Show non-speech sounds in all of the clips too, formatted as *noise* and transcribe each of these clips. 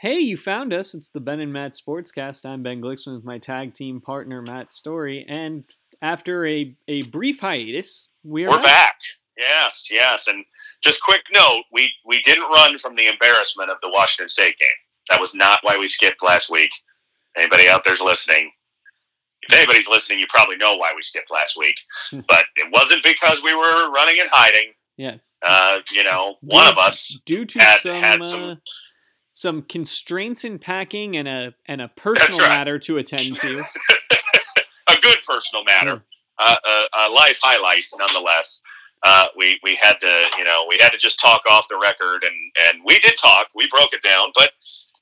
Hey, you found us. It's the Ben and Matt Sportscast. I'm Ben Glicksman with my tag team partner Matt Story, and after a, a brief hiatus, we are We're back. Yes, yes. And just quick note, we we didn't run from the embarrassment of the Washington State game. That was not why we skipped last week. Anybody out there's listening? If anybody's listening, you probably know why we skipped last week. *laughs* but it wasn't because we were running and hiding. Yeah. Uh, you know, one of us due to had- some had uh, some- constraints in packing and a and a *laughs* personal right. matter to attend to. *laughs* a good personal matter, uh, a, a life highlight nonetheless. Uh, we we had to you know we had to just talk off the record and and we did talk. We broke it down, but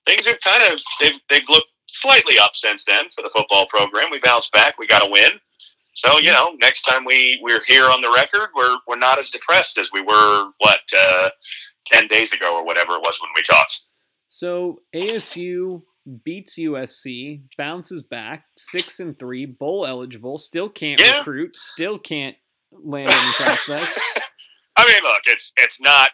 things have kind of they've they've looked slightly up since then for the football program. We bounced back. We got a win. So you know, next time we we're here on the record, we're we're not as depressed as we were what uh, ten days ago or whatever it was when we talked. So ASU beats USC, bounces back six and three, bowl eligible, still can't Yeah. recruit, still can't land any prospects. *laughs* I mean, look, it's it's not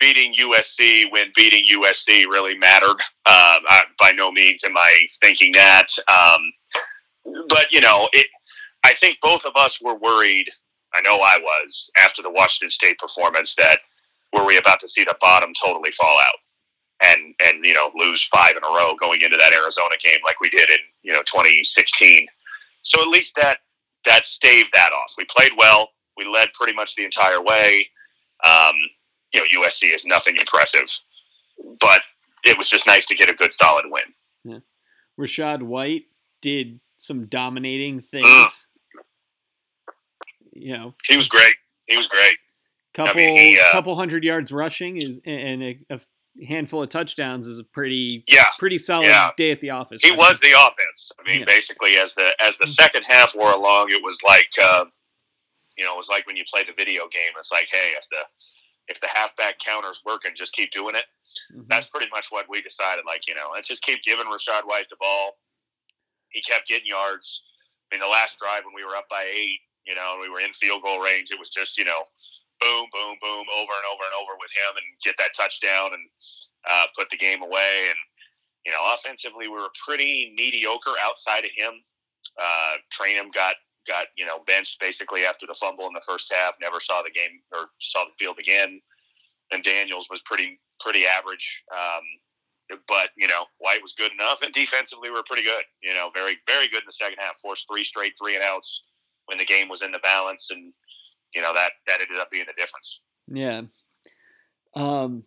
beating USC when beating USC really mattered. Um, I, by no means am I thinking that, um, but you know, it. I think both of us were worried. I know I was after the Washington State performance that were we about to see the bottom totally fall out and and you know lose five in a row going into that Arizona game like we did in you know 2016. So at least that that staved that off. We played well. We led pretty much the entire way. Um, you know, USC is nothing impressive, but it was just nice to get a good solid win. Rachaad White did some dominating Mm. things. You know, He was great. He was great. couple mean, he, uh, couple hundred yards rushing is and a, a handful of touchdowns is a pretty Yeah, pretty solid Yeah. day at the office. he him. was the offense. I mean, Yeah. basically, as the as the second half wore along, it was like uh, you know, it was like when you play the video game. It's like, hey, if the if the halfback counter's working, just keep doing it. Mhm. that's pretty much what we decided. Like, you know, let's just keep giving Rachaad White the ball. He kept getting yards. I mean, the last drive when we were up by eight, you know, and we were in field goal range, it was just, you know, boom, boom, boom, over and over and over with him and get that touchdown and uh, put the game away. And, you know, offensively, we were pretty mediocre outside of him. Uh, Trayanum got, got, you know, benched basically after the fumble in the first half, never saw the game or saw the field again. And Daniels was pretty, pretty average. Um, but you know, White was good enough, *laughs* and defensively we were pretty good. You know, very very good in the second half. Forced three straight three and outs when the game was in the balance, and you know that that ended up being the difference. Yeah. Um,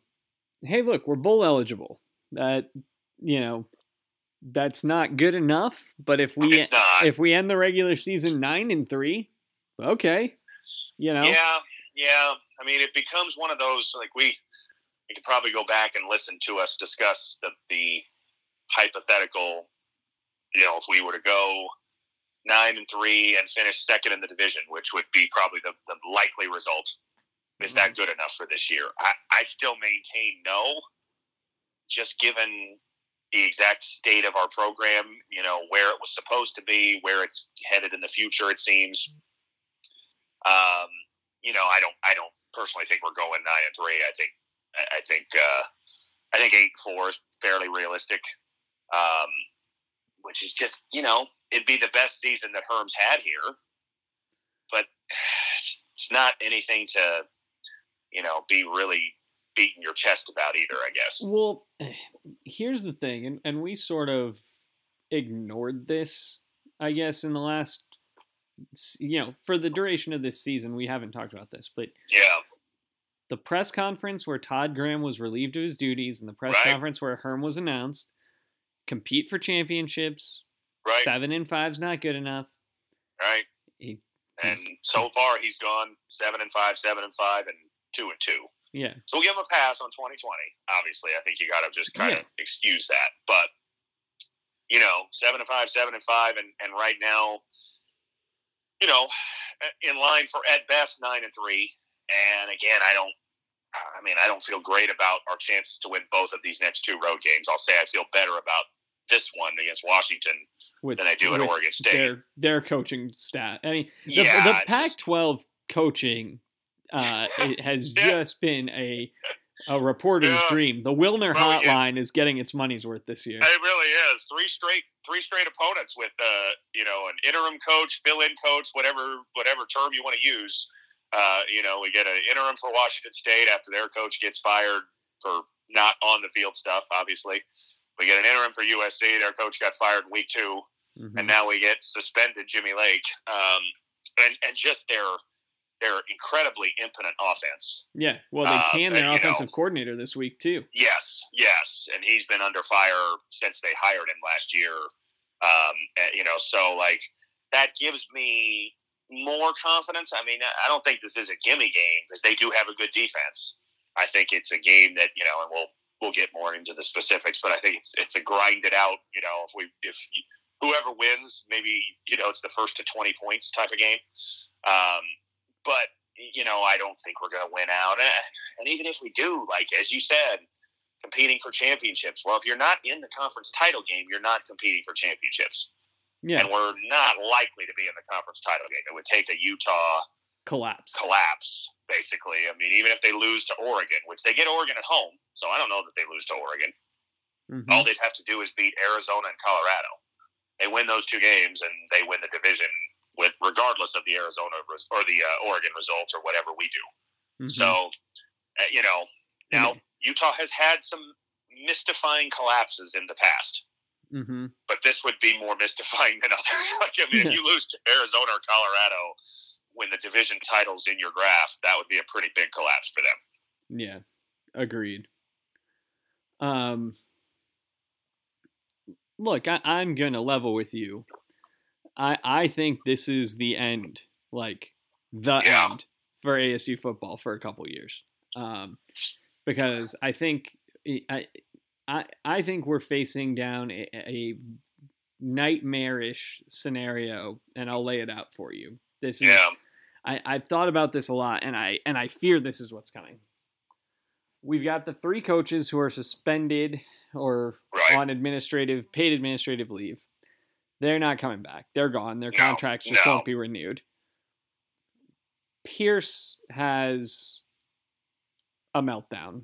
hey, look, we're bowl eligible. That you know, that's not good enough. But if we if we end the regular season nine and three, okay, you know, Yeah, yeah. I mean, it becomes one of those like we we could probably go back and listen to us discuss the the hypothetical. You know, if we were to go nine and three and finish second in the division, which would be probably the, the likely result. Is that good enough for this year? I, I still maintain no, just given the exact state of our program, you know, where it was supposed to be, where it's headed in the future, it seems. Um, you know, I don't, I don't personally think we're going nine and three. I think, I, I think, uh, I think eight four is fairly realistic. Um, which is just, you know, it'd be the best season that Herm's had here, but it's, not anything to, you know, be really beating your chest about either. I guess. Well, here's the thing, and, and we sort of ignored this, I guess, in the last, you know, for the duration of this season, we haven't talked about this, but Yeah. the press conference where Todd Graham was relieved of his duties and the press Right. conference where Herm was announced, compete for championships. Right. Seven and five's not good enough. Right. He- And so far, he's gone seven and five, seven and five, and two and two. yeah, So we'll give him a pass on 2020. Obviously, I think you got to just kind Yeah. of excuse that. But you know, seven and five, seven and five, and and right now, you know, eh, in line for at best nine and three. And again, I don't. I mean, I don't feel great about our chances to win both of these next two road games. I'll say I feel better about this one against Washington with than I do at Oregon State. Their their coaching staff. I mean, the, yeah, the Pac-12 coaching uh, *laughs* it has Yeah. just been a A reporter's Yeah. dream. The Wilner Well, hotline is getting its money's worth this year. It really is three straight three straight opponents with uh you know an interim coach, fill in coach, whatever whatever term you want to use. Uh, you know, we get an interim for Washington State after their coach gets fired for not on the field stuff. Obviously, we get an interim for USC. Their coach got fired in week two, Mhm. and now we get suspended Jimmy Lake. Um, and and just their their incredibly impotent offense. Yeah, well, they Uh, can their know. offensive coordinator this week too. Yes, yes, and he's been under fire since they hired him last year. Um, and, you know, so like that gives me more confidence. I mean, I don't think this is a gimme game because they do have a good defense. I think it's a game that you know, and we'll we'll get more into the specifics, but I think it's it's a grind it out. You know, if we if whoever wins, maybe you know it's the first to twenty points type of game. Um, but you know, I don't think we're going to win out. And even if we do, like as you said, competing for championships. Well, if you're not in the conference title game, you're not competing for championships, Yeah, and we're not likely to be in the conference title game. It would take a Utah collapse. collapse, basically. I mean, even if they lose to Oregon, which they get Oregon at home, so I don't know that they lose to Oregon. Mhm. All they'd have to do is beat Arizona and Colorado. They win those two games, and they win the division with regardless of the Arizona res- or the uh, Oregon results or whatever we do. Mhm. So, uh, you know, now. Utah has had some mystifying collapses in the past, Mhm. but this would be more *laughs* mystifying than others. like, I mean, Yeah. if you lose to Arizona or Colorado when the division title's in your grasp, that would be a pretty big collapse for them. Yeah, agreed. Um, look, I, I'm gonna level with you. I I think this is the end, like the Yeah. end for ASU football for a couple years. Um, because I think I I I think we're facing down a, a nightmarish scenario, and I'll lay it out for you. This is Yeah. I, I've thought about this a lot, and I and I fear this is what's coming. We've got the three coaches who are suspended or Right. on administrative paid administrative leave. They're not coming back. They're gone. Their No, contracts just no. won't be renewed. Pierce has a meltdown.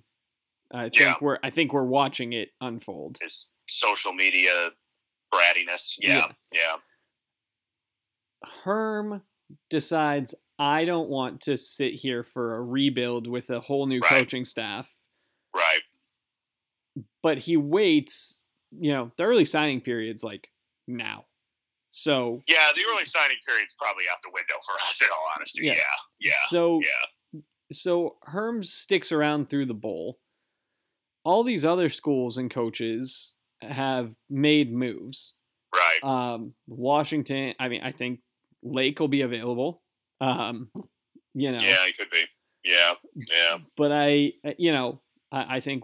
I think Yeah. we're I think we're watching it unfold. His social media brattiness. Yeah. Yeah. Herm decides I don't want to sit here for a rebuild with a whole new Right. coaching staff, Right. but he waits, you know, the early signing period's like now. So Yeah. The early signing period's probably out the window for us, in all honesty. Yeah. Yeah. Yeah. so Yeah. so Herm sticks around through the bowl. All these other schools and coaches have made moves. Right. Um, Washington, I mean, I think Lake will be available. Um, you know, Yeah. It could be. Yeah. Yeah. but I, uh, you know, I, I think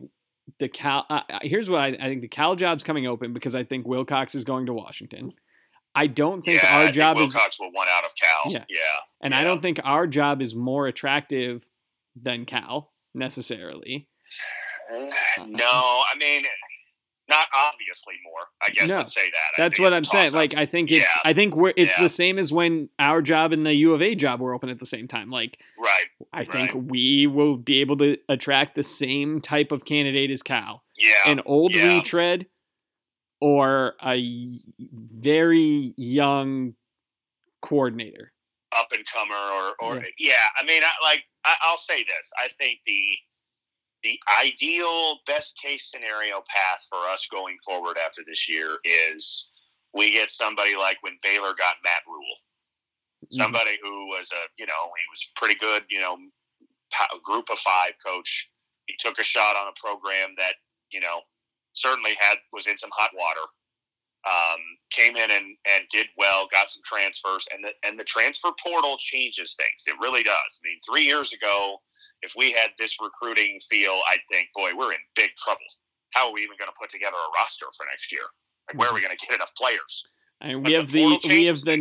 the Cal. I- here's what I, I think: the Cal job's coming open because I think Wilcox is going to Washington. I don't think yeah, I our think job is, Wilcox will want out of Cal. Yeah. Yeah. and I don't think our job is more attractive than Cal necessarily. *sighs* No, I mean, not obviously more. I guess No, I'd say that. That's what I'm saying. toss-up. Like I think it's Yeah. I think we're it's Yeah. the same as when our job and the U of A job were open at the same time. Like right. I think Right. we will be able to attract the same type of candidate as Cal. Yeah. an old yeah. retread or a very young coordinator. up and comer or, or Yeah. yeah. I mean, I, like I, I'll say this: I think the the ideal best case scenario path for us going forward after this year is we get somebody like when Baylor got Matt Rhule, Mm-hmm. somebody who was a you know he was pretty good you know group of five coach. He took a shot on a program that you know certainly had was in some hot water. Um, came in and, and did well, got some transfers, and the and the transfer portal changes things. It really does. I mean, three years ago, if we had this recruiting feel, I'd think, boy, we're in big trouble. How are we even going to put together a roster for next year? Like, where are we going to get enough players? And we have the portal we have the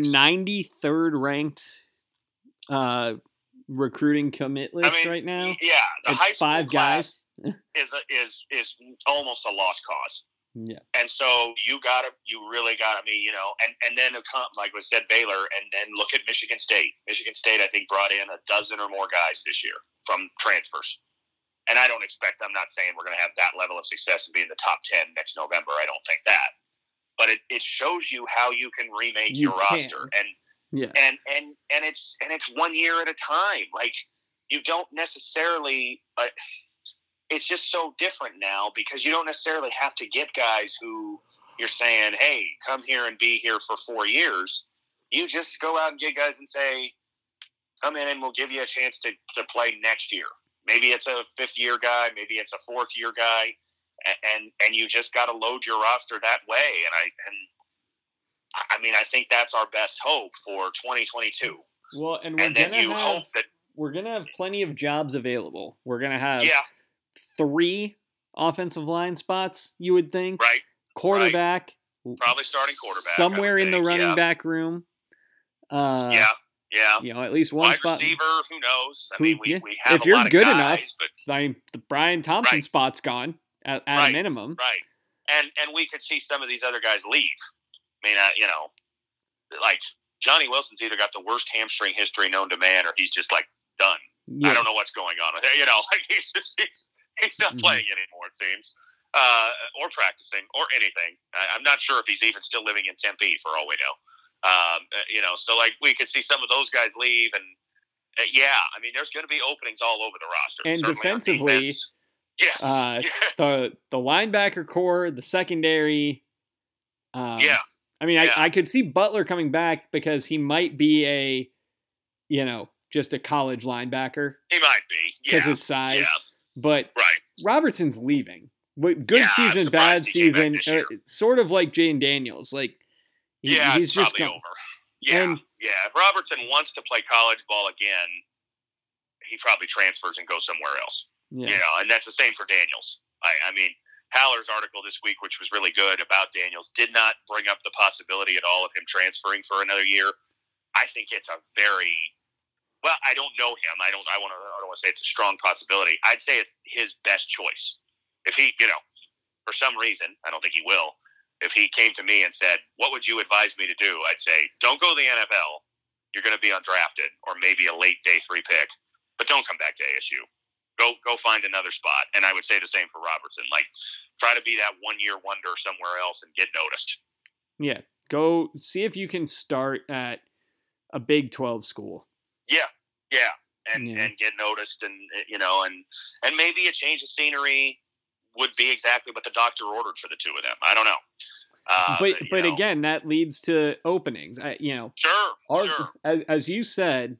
93rd ranked uh, recruiting commit list I mean, right now. yeah, the It's high school five guys. is a, is is almost a lost cause. Yeah. And so you got to, you really got to, mean, you know, and, and then, like was said, Baylor, and then look at Michigan State. Michigan State, I think, brought in a dozen or more guys this year from transfers. and I don't expect. I'm not saying we're going to have that level of success and be in the top ten next November. I don't think that, but it, it shows you how you can remake You your can. roster, and Yeah. and and and it's and it's one year at a time. Like you don't necessarily. Uh, it's just so different now because you don't necessarily have to get guys who you're saying, "Hey, come here and be here for four years." You just go out and get guys and say, "Come in and we'll give you a chance to to play next year." Maybe it's a fifth year guy, maybe it's a fourth year guy, and and you just got to load your roster that way. And I and I mean, I think that's our best hope for 2022. Well, and we're And then gonna you have hope that we're gonna have plenty of jobs available. We're gonna have yeah, three offensive line spots. You would think right, quarterback, Probably starting quarterback, somewhere in the running yeah. back room. Uh, yeah, yeah. you know, at least one Wide spot. receiver, who knows? I Who- mean, we, yeah. we have If a you're lot of good guys, enough, but I mean, the Bryan Thompson Right. spot's gone at, at a minimum. right, and and we could see some of these other guys leave. I mean, uh, you know, like Johnny Wilson's either got the worst hamstring history known to man, or he's just like done. Yeah. I don't know what's going on. You know, *laughs* like he's just, he's he's not Mhm. playing anymore. It seems, uh, or practicing, or anything. I, I'm not sure if he's even still living in Tempe for all we know. Um, uh, you know, so like we could see some of those guys leave, and uh, yeah, I mean, there's going to be openings all over the roster. And defensively, defense. yes, uh, *laughs* yeah, the the linebacker core, the secondary. Um, yeah, I mean, yeah. I, I could see Butler coming back because he might be a, you know, just a college linebacker he might be. because Yeah, his size. yeah, But right. Robertson's leaving. Good Yeah, season, bad he came back season. uh, sort of like Jayden Daniels. Like, he- yeah, he's just gone. over. Yeah, And- yeah. If Robertson wants to play college ball again, he probably transfers and goes somewhere else. Yeah. You know, and that's the same for Daniels. I, I mean, Haller's article this week, which was really good about Daniels, did not bring up the possibility at all of him transferring for another year. I think it's a very well. I don't know him. I don't. I want to. I don't want to say it's a strong possibility. I'd say it's his best choice. If he, you know, for some reason, I don't think he will. If he came to me and said, "What would you advise me to do?" I'd say, "Don't go to the NFL. You're going to be undrafted, or maybe a late day three pick, but don't come back to ASU. Go go find another spot." And I would say the same for Robertson. Like, try to be that one year wonder somewhere else and get noticed. Yeah. Go see if you can start at a Big 12 school. Yeah, yeah, and Yeah. and get noticed, and uh, you know, and and maybe a change of scenery would be exactly what the doctor ordered for the two of them. I don't know. Uh, but but again, that leads to openings. I, you know, sure, our sure, as, as you said,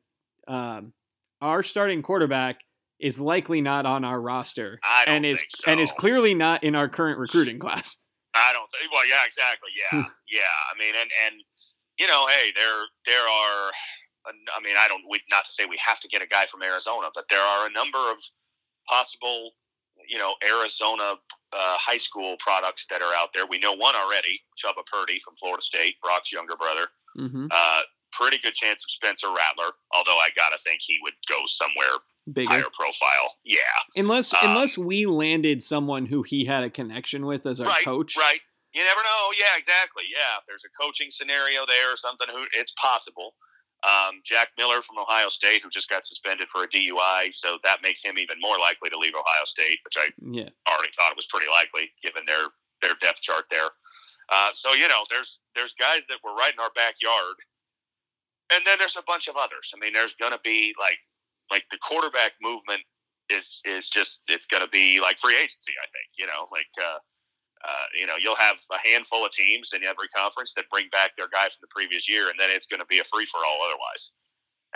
um, our starting quarterback is likely not on our roster, I don't and is so. and is clearly not in our current recruiting class. I don't think. Well, yeah, exactly. Yeah, yeah. I mean, and and you know, hey, there there are. I mean, I don't. We not to say we have to get a guy from Arizona, but there are a number of possible, you know, Arizona uh, high school products that are out there. We know one already, Chubba Purdy from Florida State, Brock's younger brother. hmm Uh, pretty good chance of Spencer Rattler, although I gotta think he would go somewhere Bigger, higher profile. Yeah, unless Um, unless we landed someone who he had a connection with as our right, coach. Right. You never know. Yeah, exactly. Yeah, if there's a coaching scenario there or something, who it's possible. Um, Jack Miller from Ohio State, who just got suspended for a DUI, so that makes him even more likely to leave Ohio State, which I Yeah. already thought was pretty likely given their their depth chart there. Uh, so you know, there's there's guys that were right in our backyard, and then there's a bunch of others. I mean, there's gonna be like like the quarterback movement is is just it's gonna be like free agency. I think you know like. Uh, uh, you know, you'll have a handful of teams in every conference that bring back their guy from the previous year, and then it's going to be a free for all otherwise.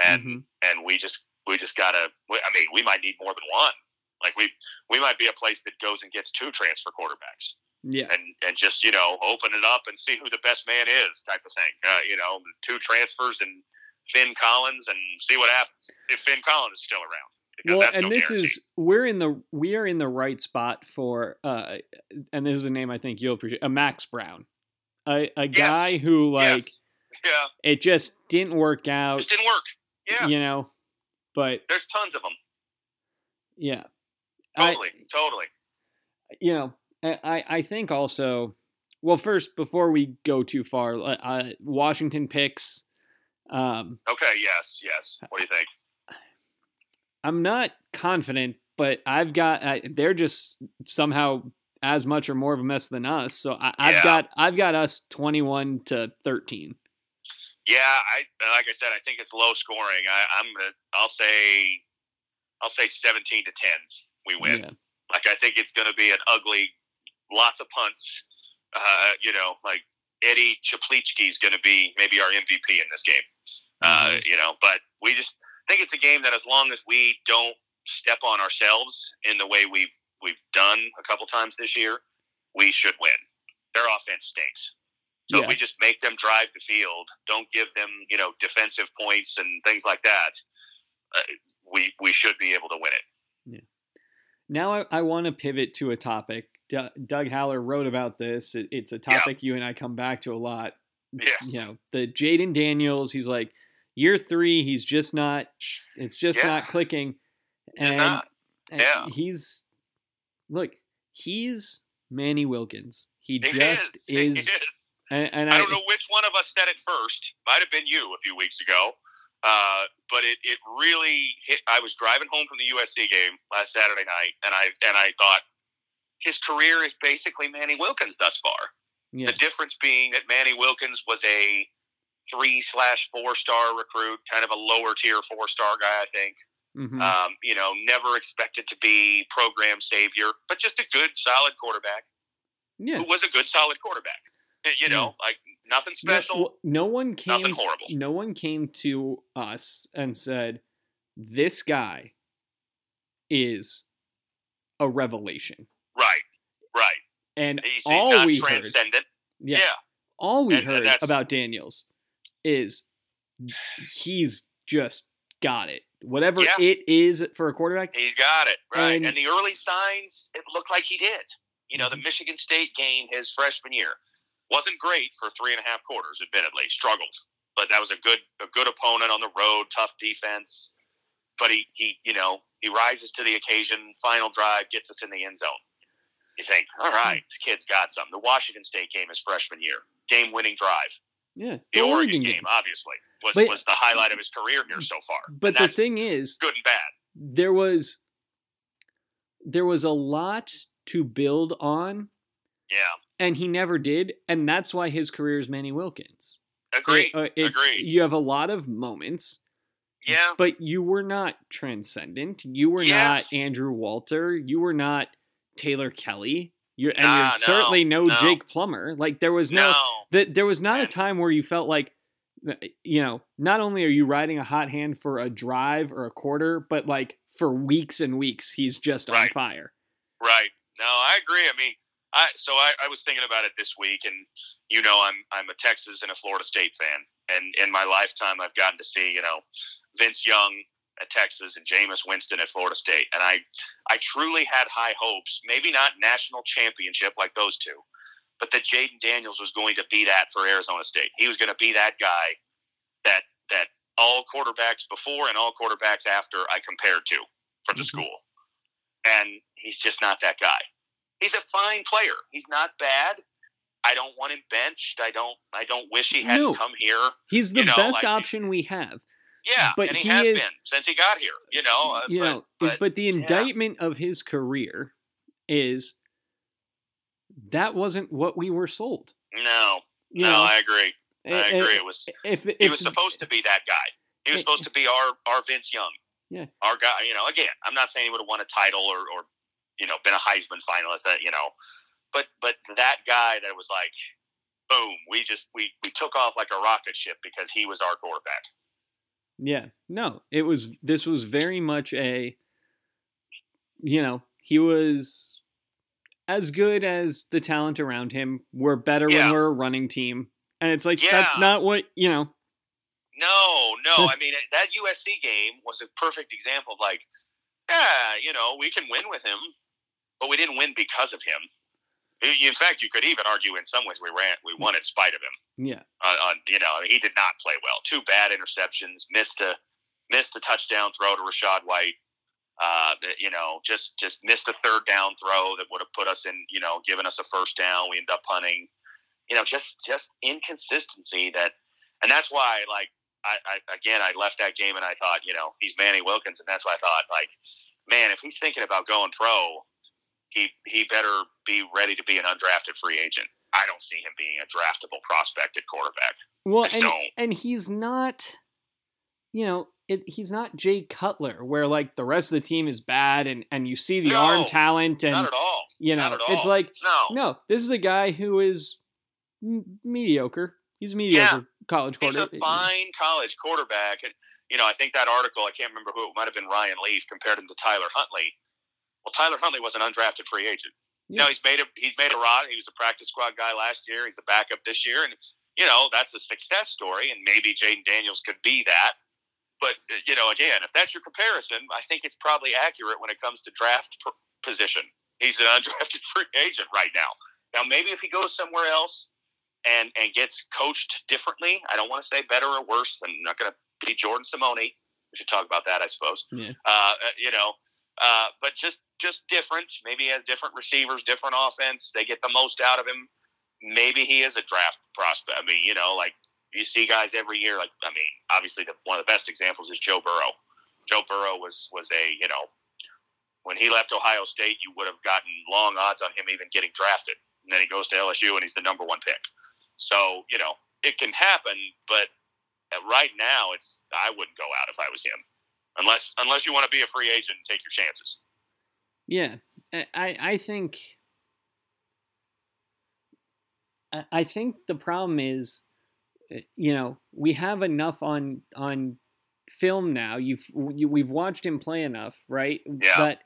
And Mhm. and we just we just gotta. I mean, we might need more than one. Like we we might be a place that goes and gets two transfer quarterbacks, Yeah. and and just you know open it up and see who the best man is, type of thing. Uh, you know, two transfers and Finn Collins, and see what happens if Finn Collins is still around. Well and no this guarantee. is we're in the we are in the right spot for uh and this is a name i think you'll appreciate a max brown a, a guy who like yes. yeah, it just didn't work out it didn't work. Yeah, you know but there's tons of them. yeah Totally, I, totally. you know I- i i think also well first before we go too far uh, uh, washington picks um Okay, yes, yes. What do you think? I'm not confident but I've got I, they're just somehow as much or more of a mess than us. So I, I've Yeah. got I've got us twenty one to thirteen. Yeah, I like I said, I think it's low scoring. I, I'm gonna, I'll say, I'll say 17 to 10. We win. Yeah. Like I think it's gonna be an ugly, lots of punts. Uh, you know, like Eddie Czaplicki is gonna be maybe our MVP in this game. Uh, Mhm. you know, but we just think it's a game that as long as we don't step on ourselves in the way we've we've done a couple times this year, we should win. Their offense stinks. So Yeah. if we just make them drive the field, don't give them, you know, defensive points and things like that, uh, we we should be able to win it. Yeah. Now I, I want to pivot to a topic. D- Doug Haller wrote about this. It, it's a topic you and I come back to a lot. Yes. You know, the Jayden Daniels. He's like year three. He's just not. It's just Yeah. not clicking. He's and not. and Yeah. he's look. He's Manny Wilkins. He He just is. He is. is. And, and I don't know which one of us said it first. Might have been you a few weeks ago. Uh, but it, it really hit. I was driving home from the USC game last Saturday night, and I and I thought his career is basically Manny Wilkins thus far. Yeah. The difference being that Manny Wilkins was a three slash four star recruit, kind of a lower tier four star guy, I think. mhm. Um, you know, never expected to be program savior, but just a good, solid quarterback yeah. who was a good, solid quarterback. You know, like nothing No- special, well, No, one came. nothing horrible. no one came to us and said, "This guy is a revelation." Right, right. And He's, all not we heard, transcendent. yeah, Yeah. all we And- and heard about Daniels is he's just got it. Whatever Yeah. it is for a quarterback, He's got it right, And- and, the early signs it looked like he did. You know, the Mhm. Michigan State game his freshman year wasn't great for three and a half quarters. Admittedly, struggled, but that was a good a good opponent on the road, tough defense. But he he you know he rises to the occasion. Final drive gets us in the end zone. You think, all right, this kid's got something. The Washington State game his freshman year, game winning drive. Yeah, The Oregon game, obviously, was But- was the highlight of his career here so far. But the thing is, good and bad. there was there was a lot to build on, Yeah, and he never did, and that's why his career is Manny Wilkins. agreed. It- uh, agreed. You have a lot of moments, Yeah, but you were not transcendent. You were Yeah. not Andrew Walter. You were not Taylor Kelly. You're and Nah, you're no, certainly no, no. Jake Plummer. Like there was no, no. that there was not a time where you felt like uh, you know, not only are you riding a hot hand for a drive or a quarter, but like for weeks and weeks he's just on fire. Right. No, I agree. I mean, I so I, I was thinking about it this week, and you know, I'm I'm a Texas and a Florida State fan, and in my lifetime, I've gotten to see you know Vince Young at Texas and Jameis Winston at Florida State, and I I truly had high hopes, maybe not national championship like those two, but that Jayden Daniels was going to be that for Arizona State. He was going to be that guy that that all quarterbacks before and all quarterbacks after I compared to from the Mhm. school, and he's just not that guy. He's a fine player. He's not bad. I don't want him benched. I don't. I don't wish he hadn't No. come here. He's the You know, best like- option we have. Yeah, But and he, he has is- been since he got here. You know, uh, you but, know, but, but, the indictment of his career is that wasn't what we were sold. no, You no, know, I agree. I agree. It was If, he if was supposed to be that guy. He was supposed to be our our Vince Young. Yeah. Our guy. You know, again, I'm not saying he would have won a title or or you know been a Heisman finalist. That you know, but but that guy that was like, boom, we just we we took off like a rocket ship because he was our quarterback. Yeah, no, it was. This was very much a. You know, he was as good as the talent around him. We're better Yeah. when we're a running team, and it's like that's not what you know. No, no. I mean, eh, that USC game was a perfect example of like, yeah, you know, we can win with him, but we didn't win because of him. In fact, you could even argue in some ways we ran, we won in spite of him. Yeah, On, on you know, he did not play well. Two bad interceptions, missed a missed a touchdown throw to Rachaad White. Uh, you know, just just missed a third down throw that would have put us in, you know, given us a first down. We end up punting. You know, just just inconsistency that, and that's why like I, I again I left that game and I thought, you know, he's Manny Wilkins, and that's why I thought like man, if he's thinking about going pro, he he better be ready to be an undrafted free agent. I don't see him being a draftable prospect at quarterback. Well, and don't. and he's not, you know, it, he's not Jay Cutler, where like the rest of the team is bad, and and you see the arm talent, and Not at all. you Not know, at it's like No, no, this is a guy who is m- mediocre. He's a mediocre college quarterback. he's a fine college quarterback. And you know, I think that article I can't remember who it might have been Ryan Leaf compared him to Tyler Huntley. Well, Tyler Huntley was an undrafted free agent. Yeah. No, he's made a he's made a rod. He was a practice squad guy last year. He's a backup this year, and you know that's a success story. And maybe Jayden Daniels could be that. But uh, you know, again, if that's your comparison, I think it's probably accurate when it comes to draft position. He's an *laughs* undrafted free agent right now. Now, maybe if he goes somewhere else and and gets coached differently, I don't want to say better or worse. I'm not going to be Jordan Simone. We should talk about that, I suppose. Yeah. Uh, uh, you know, uh, but just just different. Maybe he has different receivers, different offense. They get the most out of him. Maybe he is a draft prospect. I mean, you know, like you see guys every year. Like I mean, obviously the, one of the best examples is Joe Burrow. Joe Burrow was was a you know when he left Ohio State, you would have gotten long odds on him even getting drafted. And then he goes to LSU and he's the number one pick. So you know it can happen, but right now it's I wouldn't go out if I was him, unless unless you want to be a free agent and take your chances. Yeah, I- I think I think the problem is, uh, you know, we have enough on on film now. You've you, we've watched him play enough, right? Yeah. But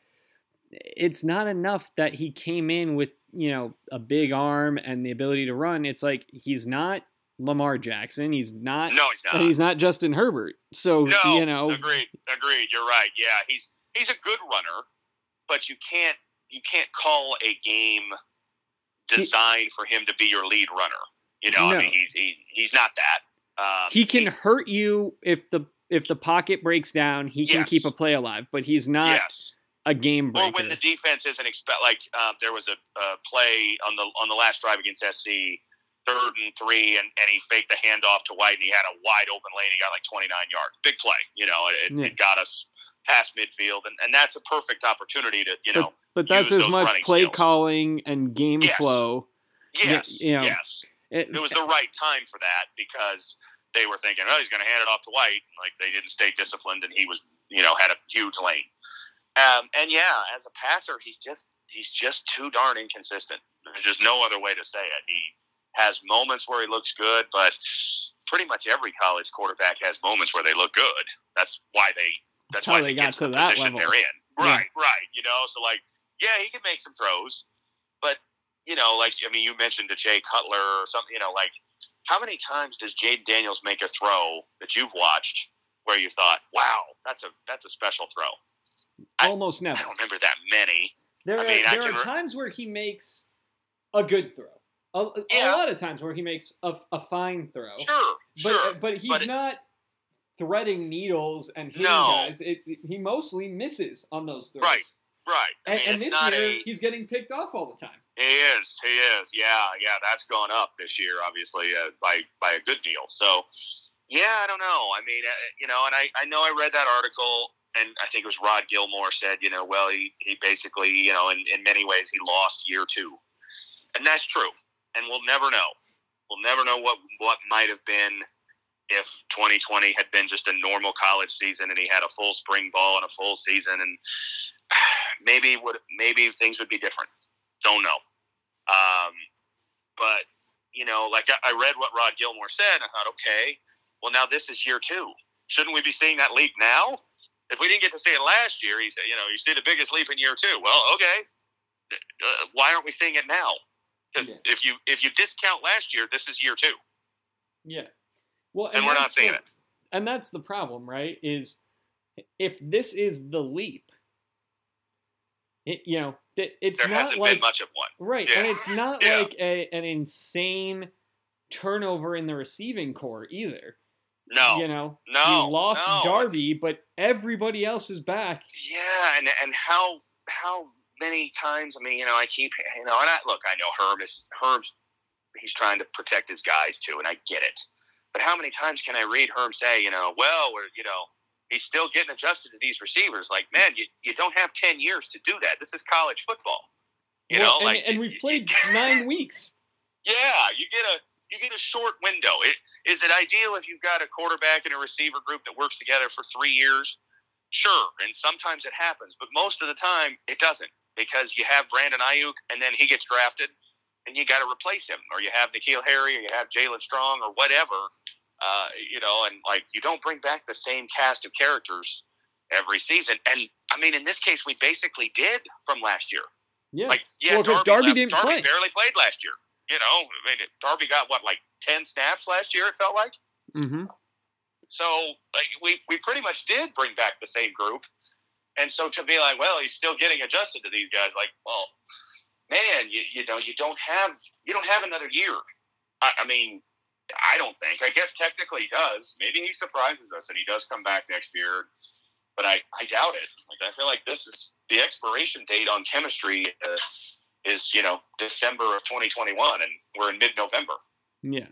it's not enough that he came in with you know a big arm and the ability to run. It's like he's not Lamar Jackson. He's not. No, he's not. he's not Justin Herbert. So no, you know, agreed, agreed. You're right. Yeah, he's he's a good runner, but you can't you can't call a game designed for him to be your lead runner. You know, No. I mean, he's he, he's not that. Um, he can hurt you if the if the pocket breaks down. He can Yes. keep a play alive, but he's not yes. a game breaker. Or when the defense isn't expect like uh, there was a, a play on the on the last drive against SC, third and three, and, and he faked the handoff to White, and he had a wide open lane. He got like 29 yards. Big play. You know, it, Yeah. it got us past midfield, and, and that's a perfect opportunity to you know. but that's use as much play skills. calling and game Yes. flow. Yes, you know, yes. It- It was the right time for that because they were thinking, oh, he's going to hand it off to White. Like they didn't stay disciplined, and he was, you know, had a huge lane. Um, and yeah, as a passer, he's just he's just too darn inconsistent. There's just no other way to say it. He has moments where he looks good, but pretty much every college quarterback has moments where they look good. That's why they that's, That's how why they they got get to the that position level. they're in. Yeah. Right, right. You know, so like, yeah, he can make some throws, but you know, like I mean, you mentioned to Jay Cutler or something. You know, like how many times does Jayden Daniels make a throw that you've watched where you thought, "Wow, that's a that's a special throw"? I- almost I never. don't remember that many. There I are mean, I there are re- times where he makes a good throw. A, a lot of times where he makes a, a fine throw. Sure, but sure. but he's but it- not threading needles and hitting No. guys. It, he mostly misses on those throws. Right. right. I And, mean, and it's this year a. he's getting picked off all the time. He is. He is. Yeah, yeah. That's gone up this year, obviously, uh, by by a good deal. So, yeah, I don't know. I mean, uh, you know, and I I know I read that article, and I think it was Rod Gilmore said, you know, well, he he basically, you know, in in many ways, he lost year two, and that's true. And we'll never know. We'll never know what what might have been if 2020 had been just a normal college season and he had a full spring ball and a full season and *sighs* maybe would maybe things would be different. Don't know. Um, but you know, like I, I read what Rod Gilmore said, and I thought, okay, well now this is year two. Shouldn't we be seeing that leap now? If we didn't get to see it last year, he said, you know, you see the biggest leap in year two. Well, okay, uh, why aren't we seeing it now? Because Yeah. if you if you discount last year, this is year two, Yeah. Well, and, we're not seeing it. And that's the problem, right? Is if this is the leap, it you know, it, it's There not hasn't like been much of one. right, Yeah. and it's not Yeah. like a an insane turnover in the receiving core either. No, you know, no, he lost no. Darby, but everybody else is back. Yeah, and and how how many times? I mean, you know, I keep you know, and I look, I know Herm is Herm's he's trying to protect his guys too, and I get it. But how many times can I read Herm say, you know, well, we're you know, he's still getting adjusted to these receivers. Like, man, you, you don't have 10 years to do that. This is college football. You Well, know, and, like, and we've played nine weeks. *laughs* yeah, you get a you get a short window. It, is it ideal if you've got a quarterback and a receiver group that works together for three years? Sure, and sometimes it happens, but most of the time it doesn't because you have Brandon Aiyuk and then he gets drafted and you got to replace him, or you have N'Keal Harry, or you have Jaelen Strong, or whatever. Uh, you know, and like you don't bring back the same cast of characters every season. And I mean, in this case, we basically did from last year. Yeah. Like, yeah, Well, 'cause Darby didn't Darby play. barely played last year. You know, I mean, Darby got what, like ten snaps last year? It felt like. mm-hmm. So, like, we we pretty much did bring back the same group, and so to be like, well, he's still getting adjusted to these guys. Like, well, man, you you know, you don't have you don't have another year. I, I mean, I don't think. I guess technically he does. Maybe he surprises us and he does come back next year. But I, I doubt it. Like I feel like this is the expiration date on chemistry uh, is you know December of 2021, and we're in mid-November. Yeah.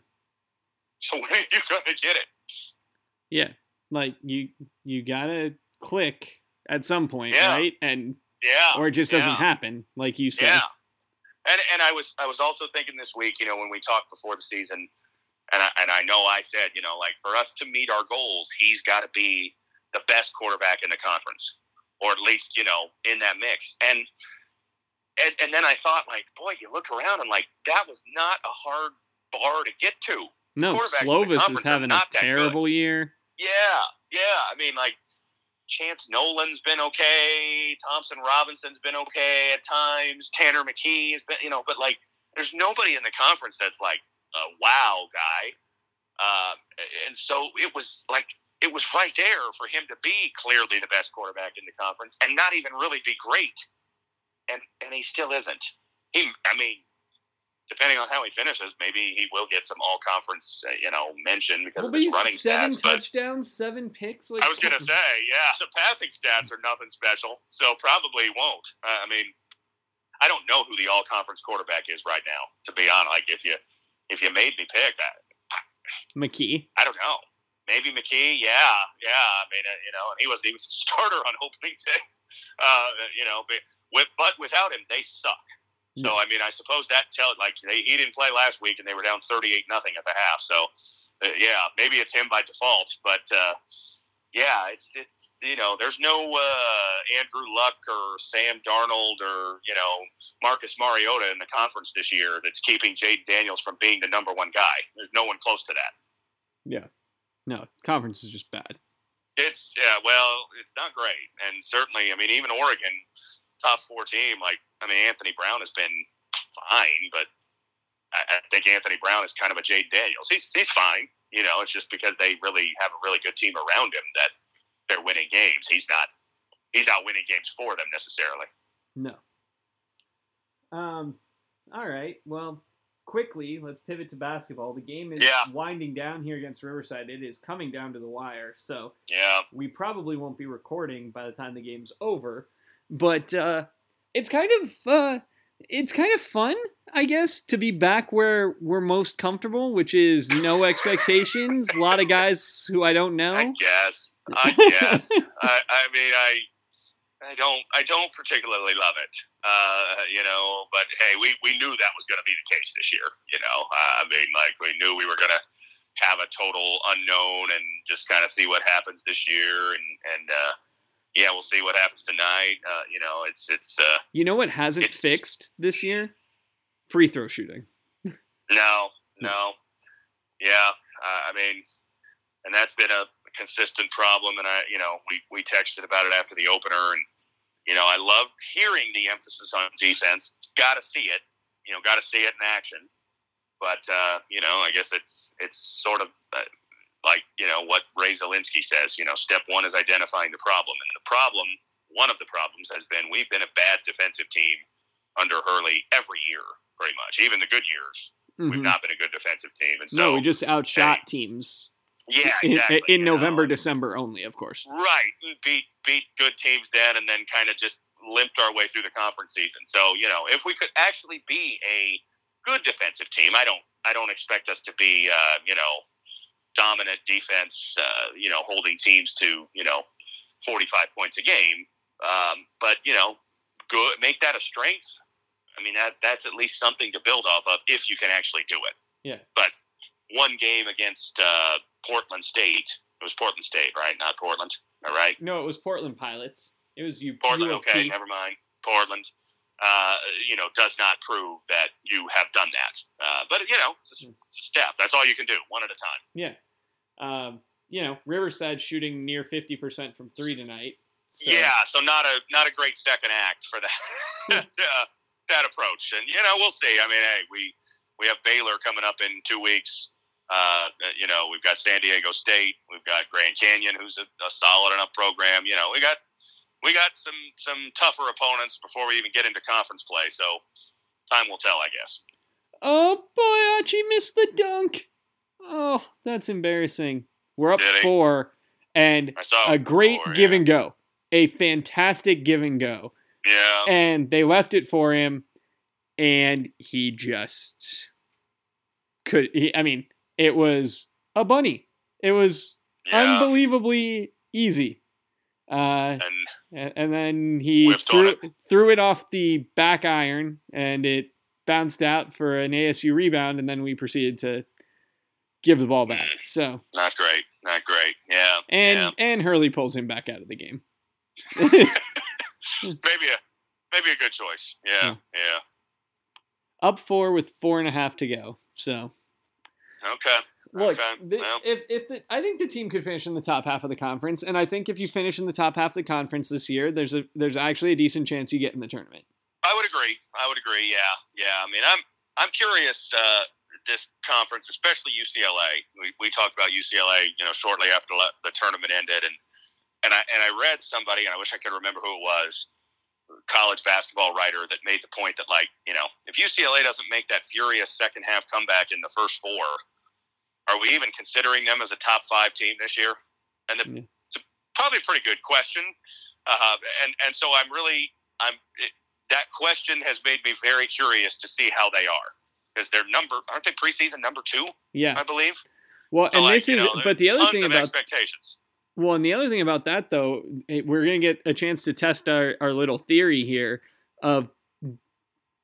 So *laughs* when are you going to get it? Yeah. Like you you gotta click at some point, Yeah. right? And Yeah, or it just doesn't yeah. happen, like you said. Yeah, and and I was I was also thinking this week, you know, when we talked before the season, and I, and I know I said, you know, like for us to meet our goals, he's got to be the best quarterback in the conference, or at least you know in that mix. And and and then I thought, like, boy, you look around and like that was not a hard bar to get to. No, quarterbacks in the Slovis is having a not that good. terrible year. Yeah, yeah. I mean, like Chance Nolan's been okay. Thompson Robinson's been okay at times. Tanner McKee has been, you know, but like, there's nobody in the conference that's like a wow guy. Uh, and so it was like it was right there for him to be clearly the best quarterback in the conference and not even really be great. And and he still isn't. He, I mean. Depending on how he finishes, maybe he will get some all-conference, uh, you know, mention because Well, of his running seven stats. But touchdowns, seven picks. Like I was gonna *laughs* say, yeah, the passing stats are nothing special, so probably won't. Uh, I mean, I don't know who the all conference quarterback is right now. To be honest, like if you if you made me pick, I, McKee. I don't know. Maybe McKee, yeah, yeah. I mean, uh, you know, and he was he was a starter on opening day. Uh, you know, but with but without him, they suck. So I mean, I suppose that tell like they, he didn't play last week and they were down thirty eight nothing at the half. So uh, yeah, maybe it's him by default, but uh, yeah, it's it's you know, there's no uh, Andrew Luck or Sam Darnold or you know Marcus Mariota in the conference this year that's keeping Jayden Daniels from being the number one guy. There's no one close to that. Yeah. No, conference is just bad. It's yeah, well, it's not great, and certainly, I mean, even Oregon, top four team, like I mean, Anthony Brown has been fine, but I, I think Anthony Brown is kind of a Jayden Daniels. He's he's fine, you know. It's just because they really have a really good team around him that they're winning games. He's not he's not winning games for them necessarily. No. Um. All right. Well, quickly, let's pivot to basketball. The game is Yeah. winding down here against Riverside. It is coming down to the wire, so Yeah, we probably won't be recording by the time the game's over. But uh, it's kind of uh, it's kind of fun, I guess, to be back where we're most comfortable, which is no expectations. A lot of guys who I don't know. I guess. I *laughs* guess. I, I mean, I. I don't. I don't particularly love it, uh, you know. But hey, we, we knew that was going to be the case this year. You know, uh, I mean, like we knew we were going to have a total unknown and just kind of see what happens this year, and and uh, yeah, we'll see what happens tonight. Uh, you know, it's it's uh, You know what hasn't fixed this year? Free throw shooting. *laughs* No, no. Yeah, uh, I mean, and that's been a consistent problem. And I, you know, we we texted about it after the opener, and you know, I love hearing the emphasis on defense. Got to see it. You know, got to see it in action. But uh, you know, I guess it's it's sort of uh, like you know what Ray Zelinsky says. You know, step one is identifying the problem, and the problem, one of the problems, has been we've been a bad defensive team under Hurley every year, pretty much. Even the good years, we've Mhm. not been a good defensive team, and so no, we just outshot teams yeah, in, exactly. in know. November, December only, of course. Right, beat beat good teams then, and then kind of just limped our way through the conference season. So you know, if we could actually be a good defensive team, I don't I don't expect us to be uh, you know dominant defense, uh, you know, holding teams to you know 45 points a game. Um, but you know, good make that a strength. I mean, that that's at least something to build off of if you can actually do it. Yeah. But one game against uh, Portland State. It was Portland State, right? Not Portland. All right. No, it was Portland Pilots. It was you. Portland. U of Okay, never mind. Portland. Uh, you know, does not prove that you have done that. Uh, but you know, it's a, it's a step. That's all you can do, one at a time. Yeah. Um, you know, Riverside shooting near fifty percent from three tonight. So, Yeah, so not a not a great second act for that *laughs* uh, that approach, and you know we'll see. I mean, hey, we we have Baylor coming up in two weeks. Uh, you know, we've got San Diego State, we've got Grand Canyon, who's a, a solid enough program. You know, we got we got some some tougher opponents before we even get into conference play. So time will tell, I guess. Oh boy, Archie missed the dunk. Oh, that's embarrassing. We're up Did he? four, and a great before, give yeah. and go, a fantastic give and go, Yeah, and they left it for him, and he just could. He, I mean, it was a bunny. It was yeah, unbelievably easy. Uh, and and, then he threw, threw it off the back iron and it bounced out for an ASU rebound and then we proceeded to give the ball back. So not great, not great. Yeah, and yeah. and Hurley pulls him back out of the game. *laughs* maybe a maybe a good choice. Yeah, yeah. Up four with four and a half to go. So Okay. look, Okay, the, well. if if the, I think the team could finish in the top half of the conference, and I think if you finish in the top half of the conference this year, there's a there's actually a decent chance you get in the tournament. I would agree. I would agree. Yeah, yeah. I mean, I'm I'm curious. Uh, this conference, especially UCLA. We, we talked about UCLA, you know, shortly after the tournament ended, and and I and I read somebody, and I wish I could remember who it was, college basketball writer that made the point that like, you know, if UCLA doesn't make that furious second half comeback in the first four, are we even considering them as a top five team this year? And the, Yeah. it's a, probably a pretty good question. Uh, and and so I'm really I'm it, that question has made me very curious to see how they are because they're number aren't they preseason number two Yeah. I believe. Well, So, and like, this is, know, but the other thing about expectations. Well, and the other thing about that, though, we're going to get a chance to test our, our little theory here of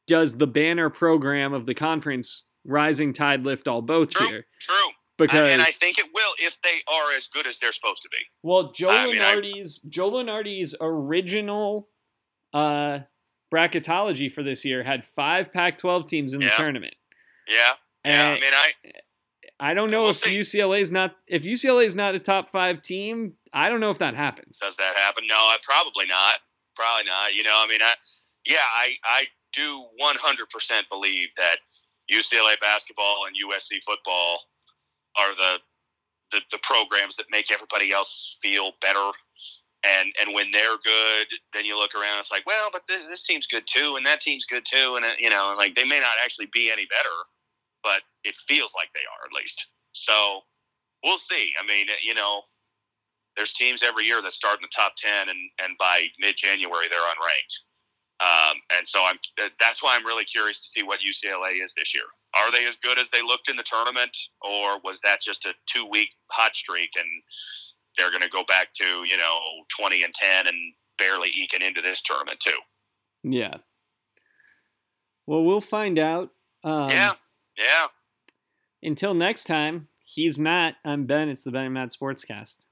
does the banner program of the conference Rising Tide lift all boats True. here? True, Because, I, and I think it will if they are as good as they're supposed to be. well, Joe I mean, I- Lunardi's, Joe Lunardi's original uh, bracketology for this year had five Pac 12 teams in the tournament. Yeah, yeah. And I mean, I I don't know We'll if see. is not if UCLA's not a top five team. I don't know if that happens. does that happen? No, I probably not. Probably not. You know, I mean, I yeah, I I do 100% believe that UCLA basketball and USC football are the the, the programs that make everybody else feel better. And and when they're good, then you look around. And it's like, well, but this, this team's good too, and that team's good too, and uh, you know, like they may not actually be any better, but it feels like they are at least. So we'll see. I mean, you know, there's teams every year that start in the top 10 and, and by mid-january they're unranked um, and so i'm that's why i'm really curious to see what ucla is this year are they as good as they looked in the tournament or was that just a two week hot streak and they're going to go back to you know 20 and 10 and barely eking into this tournament too Yeah. Well, we'll find out. Um, yeah yeah Until next time, he's Matt. I'm Ben. It's the Ben and Matt Sportscast.